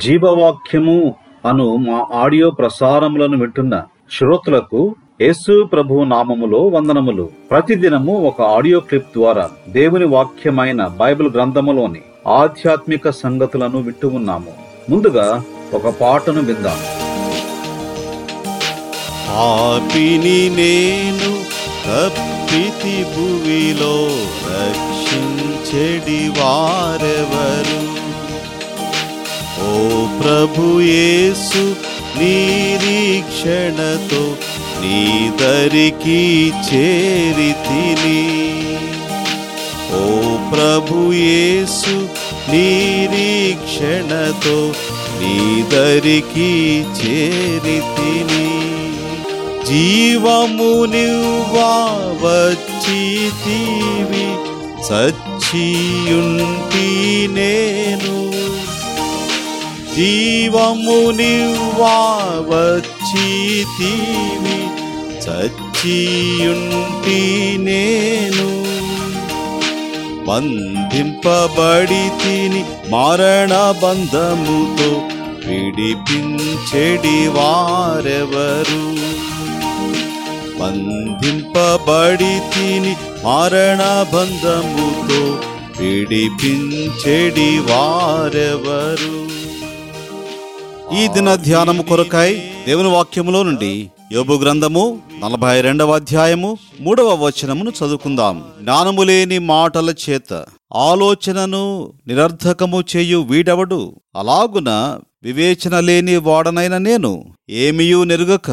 జీవవాక్యము అను మా ఆడియో ప్రసారములను వింటున్న శ్రోతలకు యేసు ప్రభు నామములో వందనములు. ప్రతిదినము ఒక ఆడియో క్లిప్ ద్వారా దేవుని వాక్యమైన బైబిల్ గ్రంథములోని ఆధ్యాత్మిక సంగతులను వింటూ ఉన్నాము. ముందుగా ఒక పాటను విందాం. పాపిని నేను తప్పితి భువిలో రక్షించెడి వారెవరు? ప్రభుయేసు నిరీక్షణతో నీదరికి చేరితిని ఓ ప్రభుయేసు నిరీక్షణతో నీదరికి చేరితిని జీవము నివ్వా సచ్చియుంటి నేను. జీవము నివ్వా చచ్చియుంటి నేను. బంధింపబడి తిని మరణ బంధముతో విడిపించెడి వారెవరు బంధింపబడి తిని మరణ బంధముతో విడిపించెడి వారెవరు ఈ దిన ధ్యానము కొరకై దేవుని వాక్యములో నుండి యోబు గ్రంథము నలభై రెండవ అధ్యాయము మూడవ వచనమును చదువుకుందాం. జ్ఞానము లేని మాటల చేత ఆలోచనను నిరర్ధకము చేయు వీడెవడు? అలాగున వివేచన లేని వాడనైన నేను ఏమియూ నెరుగక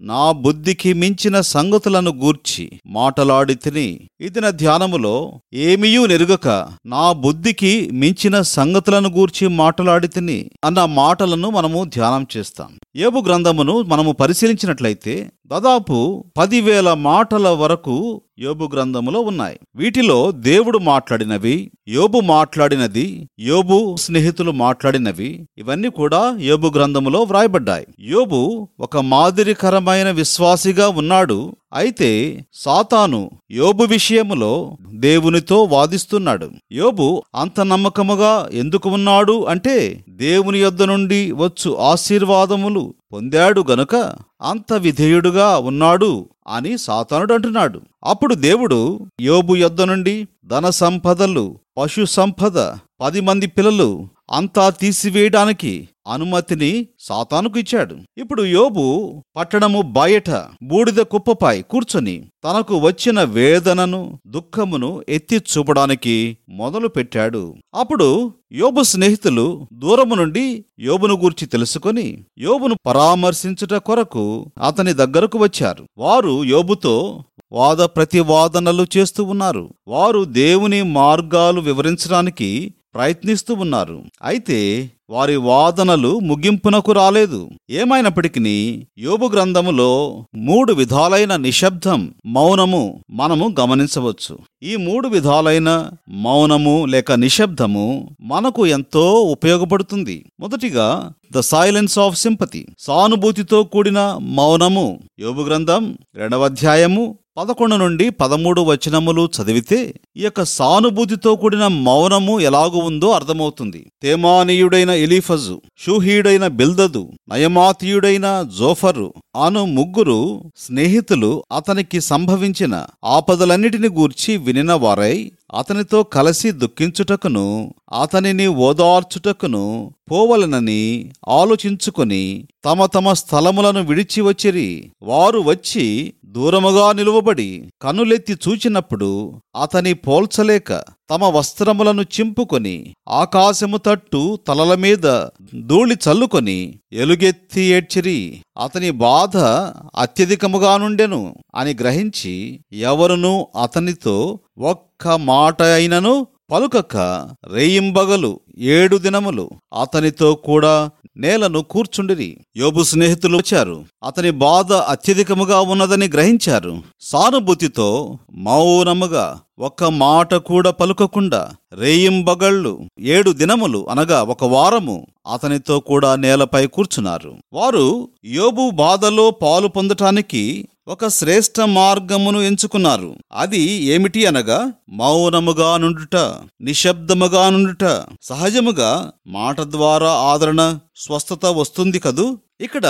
నా బుద్ధికి మించిన సంగతులను గూర్చి మాటలాడి తిని ఇదిన ధ్యానములో ఏమియూ నెరుగక నా బుద్ధికి మించిన సంగతులను గూర్చి మాటలాడి తిని అన్న మాటలను మనము ధ్యానం చేస్తాం. ఏబు గ్రంథమును మనము పరిశీలించినట్లయితే దాదాపు పదివేల మాటల వరకు యోబు గ్రంథములో ఉన్నాయి. వీటిలో దేవుడు మాట్లాడినవి యోబు మాట్లాడినది యోబు స్నేహితులు మాట్లాడినవి ఇవన్నీ కూడా యోబు గ్రంథములో వ్రాయబడ్డాయి. యోబు ఒక మాదిరికరమైన విశ్వాసిగా ఉన్నాడు. అయితే సాతాను యోబు విషయములో దేవునితో వాదిస్తున్నాడు. యోబు అంత నమ్మకముగా ఎందుకు ఉన్నాడు అంటే దేవుని యొద్ద నుండి వచ్చు ఆశీర్వాదములు పొందాడు గనుక అంత విధేయుడుగా ఉన్నాడు అని సాతానుడు అంటున్నాడు. అప్పుడు దేవుడు యోబు యొద్ద నుండి ధన సంపదలు పశు సంపద పది మంది పిల్లలు అంతా తీసివేయడానికి అనుమతిని సాతానుకు ఇచ్చాడు. ఇప్పుడు యోబు పట్టణము బయట బూడిద కుప్పపై కూర్చొని తనకు వచ్చిన వేదనను దుఃఖమును ఎత్తి చూపడానికి మొదలు పెట్టాడు. అప్పుడు యోబు స్నేహితులు దూరము నుండి యోబును గూర్చి తెలుసుకొని యోబును పరామర్శించుట కొరకు అతని దగ్గరకు వచ్చారు. వారు యోబుతో వాద ప్రతివాదనలు చేస్తూ ఉన్నారు. వారు దేవుని మార్గాలు వివరించడానికి ప్రయత్నిస్తూ ఉన్నారు. అయితే వారి వాదనలు ముగింపునకు రాలేదు. ఏమైనప్పటికీ యోబు గ్రంథములో మూడు విధాలైన నిశ్శబ్దం మౌనము మనము గమనించవచ్చు. ఈ మూడు విధాలైన మౌనము లేక నిశ్శబ్దము మనకు ఎంతో ఉపయోగపడుతుంది. మొదటిగా ద సైలెన్స్ ఆఫ్ సింపతి సానుభూతితో కూడిన మౌనము. యోబు గ్రంథం రెండవ అధ్యాయము పదకొండు నుండి పదమూడు వచనములు చదివితే ఈ యొక్క సానుభూతితో కూడిన మౌనము ఎలాగు ఉందో అర్థమవుతుంది. తేమానీయుడైన ఎలీఫజు షూహీయుడైన బిల్దదు నయమాతీయుడైన జోఫరు అను ముగ్గురు స్నేహితులు అతనికి సంభవించిన ఆపదలన్నిటిని గూర్చి వినిన వారై అతనితో కలిసి దుఃఖించుటకును అతనిని ఓదార్చుటకును పోవలనని ఆలోచించుకొని తమ తమ స్థలములను విడిచి వచ్చిరి. వారు వచ్చి దూరముగా నిలువబడి కన్నులెత్తి చూచినప్పుడు అతని పోల్చలేక తమ వస్త్రములను చింపుకొని ఆకాశము తట్టు తలల మీద ధూళి చల్లుకొని ఎలుగెత్తి ఏడ్చిరి. అతని బాధ అత్యధికముగా నుండెను అని గ్రహించి ఎవరునూ అతనితో ఒక్క మాట అయినను పలుకక రేయింబగలు ఏడు దినములు. అతనితో కూడా నేలను కూర్చుండిరి. యోబు స్నేహితులు వచ్చారు. అతని బాధ అత్యధికముగా ఉన్నదని గ్రహించారు. సానుభూతితో మౌనముగా ఒక్క మాట కూడా పలుకకుండా రేయింబగళ్ళు ఏడు దినములు అనగా ఒక వారము అతనితో కూడా నేలపై కూర్చున్నారు. వారు యోబు బాధలో పాలు పొందటానికి ఒక శ్రేష్ఠ మార్గమును ఎంచుకున్నారు. అది ఏమిటి అనగా మౌనముగా నుండుట నిశ్శబ్దముగా నుండుట సహజముగా మాట ద్వారా ఆదరణ స్వస్థత వస్తుంది కదూ? ఇక్కడ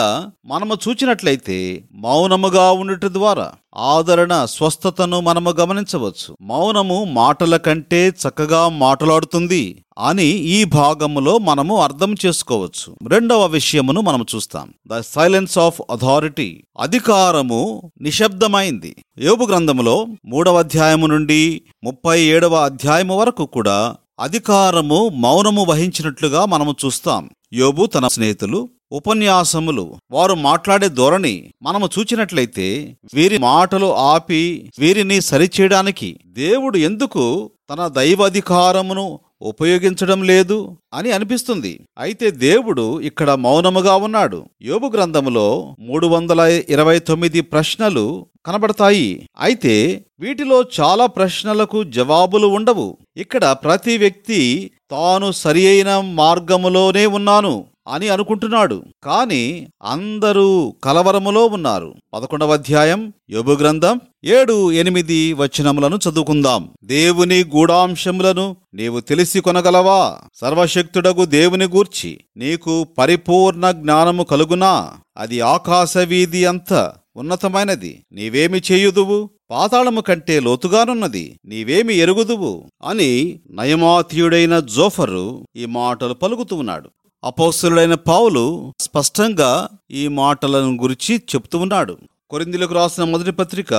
మనము చూచినట్లయితే మౌనముగా ఉండుట ద్వారా ఆదరణ స్వస్థతను మనము గమనించవచ్చు. మౌనము మాటల కంటే చక్కగా మాట్లాడుతుంది అని ఈ భాగములో మనము అర్థం చేసుకోవచ్చు. రెండవ విషయమును మనం చూస్తాం. ద సైలెన్స్ ఆఫ్ అథారిటీ అధికారము నిశ్శబ్దమైంది. యోబు గ్రంథములో మూడవ అధ్యాయము నుండి ముప్పై ఏడవ అధ్యాయము వరకు కూడా అధికారము మౌనము వహించినట్లుగా మనము చూస్తాం. యోబు తన స్నేహితులు ఉపన్యాసములు వారు మాట్లాడే ధోరణి మనము చూచినట్లయితే వీరి మాటలు ఆపి వీరిని సరిచేయడానికి దేవుడు ఎందుకు తన దైవాధికారమును ఉపయోగించడం లేదు అని అనిపిస్తుంది. అయితే దేవుడు ఇక్కడ మౌనముగా ఉన్నాడు. యోబు గ్రంథములో మూడు వందల ఇరవై తొమ్మిది ప్రశ్నలు కనబడతాయి. అయితే వీటిలో చాలా ప్రశ్నలకు జవాబులు ఉండవు. ఇక్కడ ప్రతి వ్యక్తి తాను సరి అయిన మార్గములోనే ఉన్నాను. అని అనుకుంటున్నాడు. కాని అందరూ కలవరములో ఉన్నారు. పదకొండవ అధ్యాయం యోబు గ్రంథం ఏడు ఎనిమిది వచనములను చదువుకుందాం. దేవుని గూఢాంశములను నీవు తెలిసి కొనగలవా? సర్వశక్తుడగు దేవుని గూర్చి నీకు పరిపూర్ణ జ్ఞానము కలుగునా? అది ఆకాశ వీధి అంత ఉన్నతమైనది. నీవేమి చేయుదువు? పాతాళము కంటే లోతుగానున్నది. నీవేమి ఎరుగుదువు? అని నయమాతీయుడైన జోఫరు ఈ మాటలు పలుకుతూ ఉన్నాడు. అపోస్తులైన పావులు స్పష్టంగా ఈ మాటలను గురించి చెప్తూ ఉన్నాడు. కొరిందులకు రాసిన మొదటి పత్రిక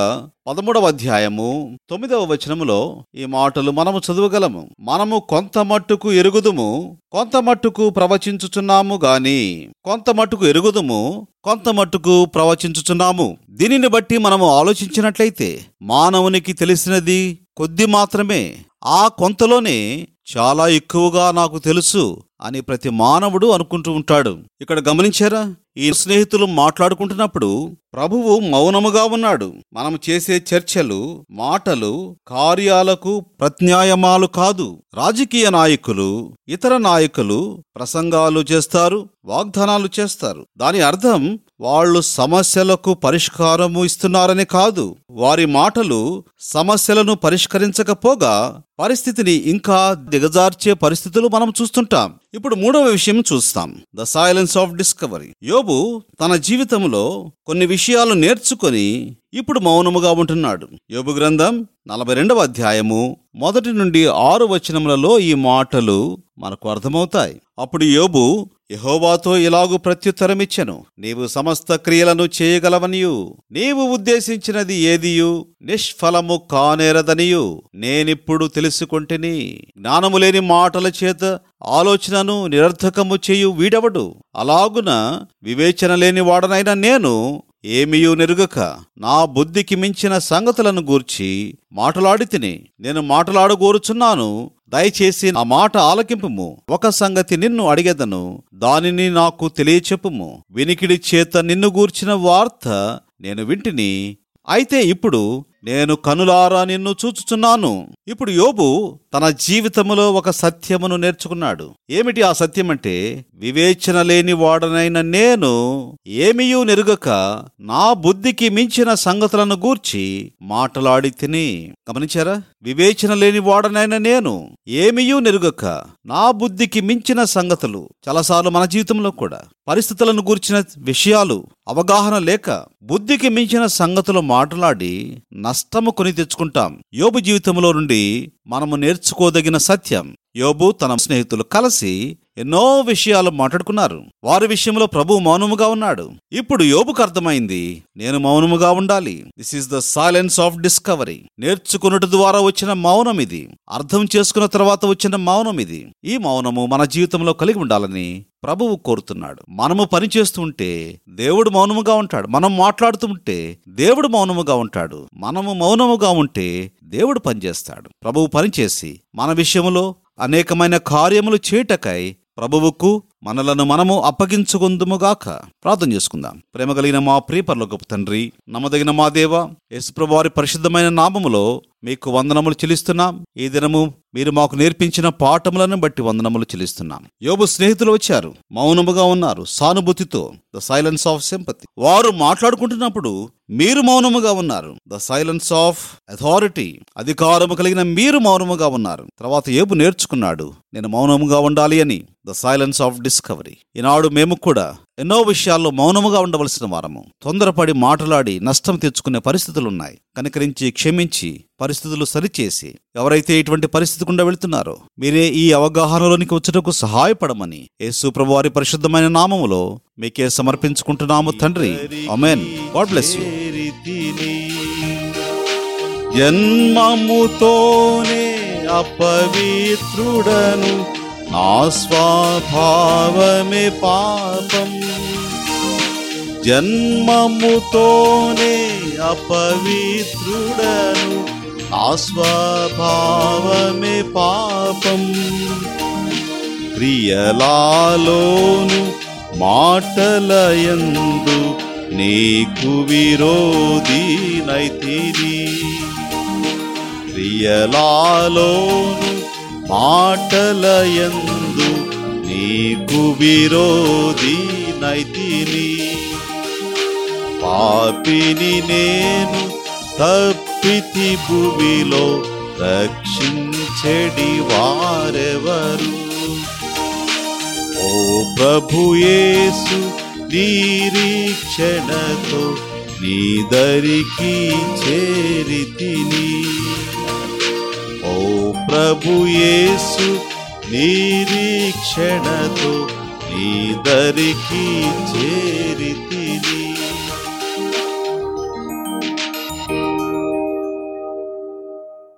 పదమూడవ అధ్యాయము తొమ్మిదవ వచనములో ఈ మాటలు మనము చదవగలము. మనము కొంత మట్టుకు ఎరుగుదుము కొంత మట్టుకు ప్రవచించుచున్నాము గాని కొంత మట్టుకు ఎరుగుదుము కొంత మట్టుకు ప్రవచించుచున్నాము. దీనిని బట్టి మనము ఆలోచించినట్లయితే మానవునికి తెలిసినది కొద్ది మాత్రమే ఆ కొంతలోనే చాలా ఎక్కువగా నాకు తెలుసు అని ప్రతి మానవుడు అనుకుంటూ ఉంటాడు. ఇక్కడ గమనించారా? ఈ స్నేహితులు మాట్లాడుకుంటున్నప్పుడు ప్రభువు మౌనముగా ఉన్నాడు. మనం చేసే చర్చలు మాటలు కార్యాలకు ప్రత్యాయమాలు కాదు. రాజకీయ నాయకులు ఇతర నాయకులు ప్రసంగాలు చేస్తారు వాగ్దానాలు చేస్తారు. దాని అర్థం వాళ్ళు సమస్యలకు పరిష్కారము ఇస్తున్నారని కాదు. వారి మాటలు సమస్యలను పరిష్కరించకపోగా పరిస్థితిని ఇంకా దిగజార్చే పరిస్థితులు మనం చూస్తుంటాం. ఇప్పుడు మూడవ విషయం చూస్తాం. ద సైలెన్స్ ఆఫ్ డిస్కవరీ యోబు తన జీవితంలో కొన్ని విషయాలు నేర్చుకొని ఇప్పుడు మౌనముగా ఉంటున్నాడు. యోబు గ్రంథం నలభై రెండవ అధ్యాయము మొదటి నుండి ఆరు వచనములలో ఈ మాటలు మనకు అర్థమవుతాయి. అప్పుడు యోబు యహోవాతో ఇలాగు ప్రత్యుత్తరమిచ్చెను. నీవు సమస్త క్రియలను చేయగలవనియు. నీవు ఉద్దేశించినది ఏదియు? నిష్ఫలము కానేరదనియు. నేనిప్పుడు తెలుసుకుంటేని జ్ఞానము లేని మాటల చేత ఆలోచనను నిరర్ధకము చేయు వీడవడు? అలాగున వివేచన లేని వాడనైనా నేను ఏమియూ నెరుగక నా బుద్ధికి మించిన సంగతులను గూర్చి మాటలాడి తిని నేను మాటలాడగోరుచున్నాను. దయచేసి నా మాట ఆలకింపుము. ఒక సంగతి నిన్ను అడిగేదను దానిని నాకు తెలియచెప్పుము. వినికిడి చేత నిన్ను గూర్చిన వార్త నేను వింటిని. అయితే ఇప్పుడు నేను కనులారా నిన్ను చూచుచున్నాను. ఇప్పుడు యోబు తన జీవితంలో ఒక సత్యమును నేర్చుకున్నాడు. ఏమిటి ఆ సత్యం అంటే వివేచన లేని వాడనైన నేను ఏమియూ నెరుగక నా బుద్ధికి మించిన సంగతులను గూర్చి మాటలాడి తిని. గమనించారా? వివేచన లేని వాడనైన నేను ఏమీయూ నెరుగక నా బుద్ధికి మించిన సంగతులు చాలాసార్లు మన జీవితంలో కూడా. పరిస్థితులను గూర్చిన విషయాలు అవగాహన లేక బుద్ధికి మించిన సంగతులు మాట్లాడి నష్టము కొని తెచ్చుకుంటాం. యోబు జీవితంలో నుండి మనము నేర్చుకోదగిన సత్యం. యోబు తన స్నేహితులు కలిసి ఎన్నో విషయాలు మాట్లాడుకున్నారు. వారి విషయంలో ప్రభు మౌనముగా ఉన్నాడు. ఇప్పుడు యోబుకు అర్థమైంది నేను మౌనముగా ఉండాలి. This is the silence of discovery నేర్చుకున్నట్టు ద్వారా వచ్చిన మౌనం ఇది. అర్థం చేసుకున్న తర్వాత వచ్చిన మౌనం ఇది. ఈ మౌనము మన జీవితంలో కలిగి ఉండాలని ప్రభువు కోరుతున్నాడు. మనము పని ఉంటే దేవుడు మౌనముగా ఉంటాడు. మనం మాట్లాడుతూ ఉంటే దేవుడు మౌనముగా ఉంటాడు. మనము మౌనముగా ఉంటే దేవుడు పనిచేస్తాడు. ప్రభువు పనిచేసి మన విషయంలో అనేకమైన కార్యములు చేయటకై ప్రభువుకు మనలను మనము అప్పగించుకుందుముగాక ప్రార్థన చేసుకుందాం. ప్రేమ కలిగిన మా ప్రియపర్లోకపు తండ్రి నమ్మదగిన మా దేవ యశుప్రభు వారి పరిశుద్ధమైన నామములో మీకు వందనములు చెల్లిస్తున్నాం. ఈ దినము మీరు మాకు నేర్పించిన పాఠములను బట్టి వందనములు చెల్లిస్తున్నాం. యోబు స్నేహితులు వచ్చారు. మౌనముగా ఉన్నారు. సానుభూతితో. ద సైలెన్స్ ఆఫ్ సింపతి వారు మాట్లాడుకుంటున్నప్పుడు మీరు మౌనముగా ఉన్నారు. ద సైలెన్స్ ఆఫ్ అథారిటీ అధికారము కలిగిన మీరు మౌనముగా ఉన్నారు. తర్వాత ఏబు నేర్చుకున్నాడు. నేను మౌనముగా ఉండాలి అని. ద సైలెన్స్ ఆఫ్ డిస్కవరీ ఈనాడు మేము కూడా ఎన్నో విషయాల్లో మౌనముగా ఉండవలసిన వారము. తొందరపడి మాట్లాడి నష్టం తెచ్చుకునే పరిస్థితులు ఉన్నాయి కనికరించి క్షమించి పరిస్థితులు సరిచేసి ఎవరైతే ఇటువంటి పరిస్థితి గుండా వెళుతున్నారో మీరే ఈ అవగాహనలోనికి వచ్చుటకు సహాయపడమని యేసు వారి పరిశుద్ధమైన నామములో మీకే సమర్పించుకుంటున్నాము తండ్రి. Amen God bless you. జన్మముతోనే అపవిత్రుడను నా స్వభావమే పాపం. జన్మముతోనే అపవిత్రుడను నా స్వభావమే పాపం. క్రియలాలోను మాటలయందు నీకు విరోధి నైతిని క్రియలాలోను మాటలయందు నీకు విరోధి నైతిని. పాపిని నేను తప్పితి భూమిలో రక్షించడి వారెవరు? ఓ ప్రభుయేసు నిరీక్షణతో నీ దరికి చేరితిని ఓ ప్రభుయేసు నిరీక్షణతో నీ దరికి చేరితిని.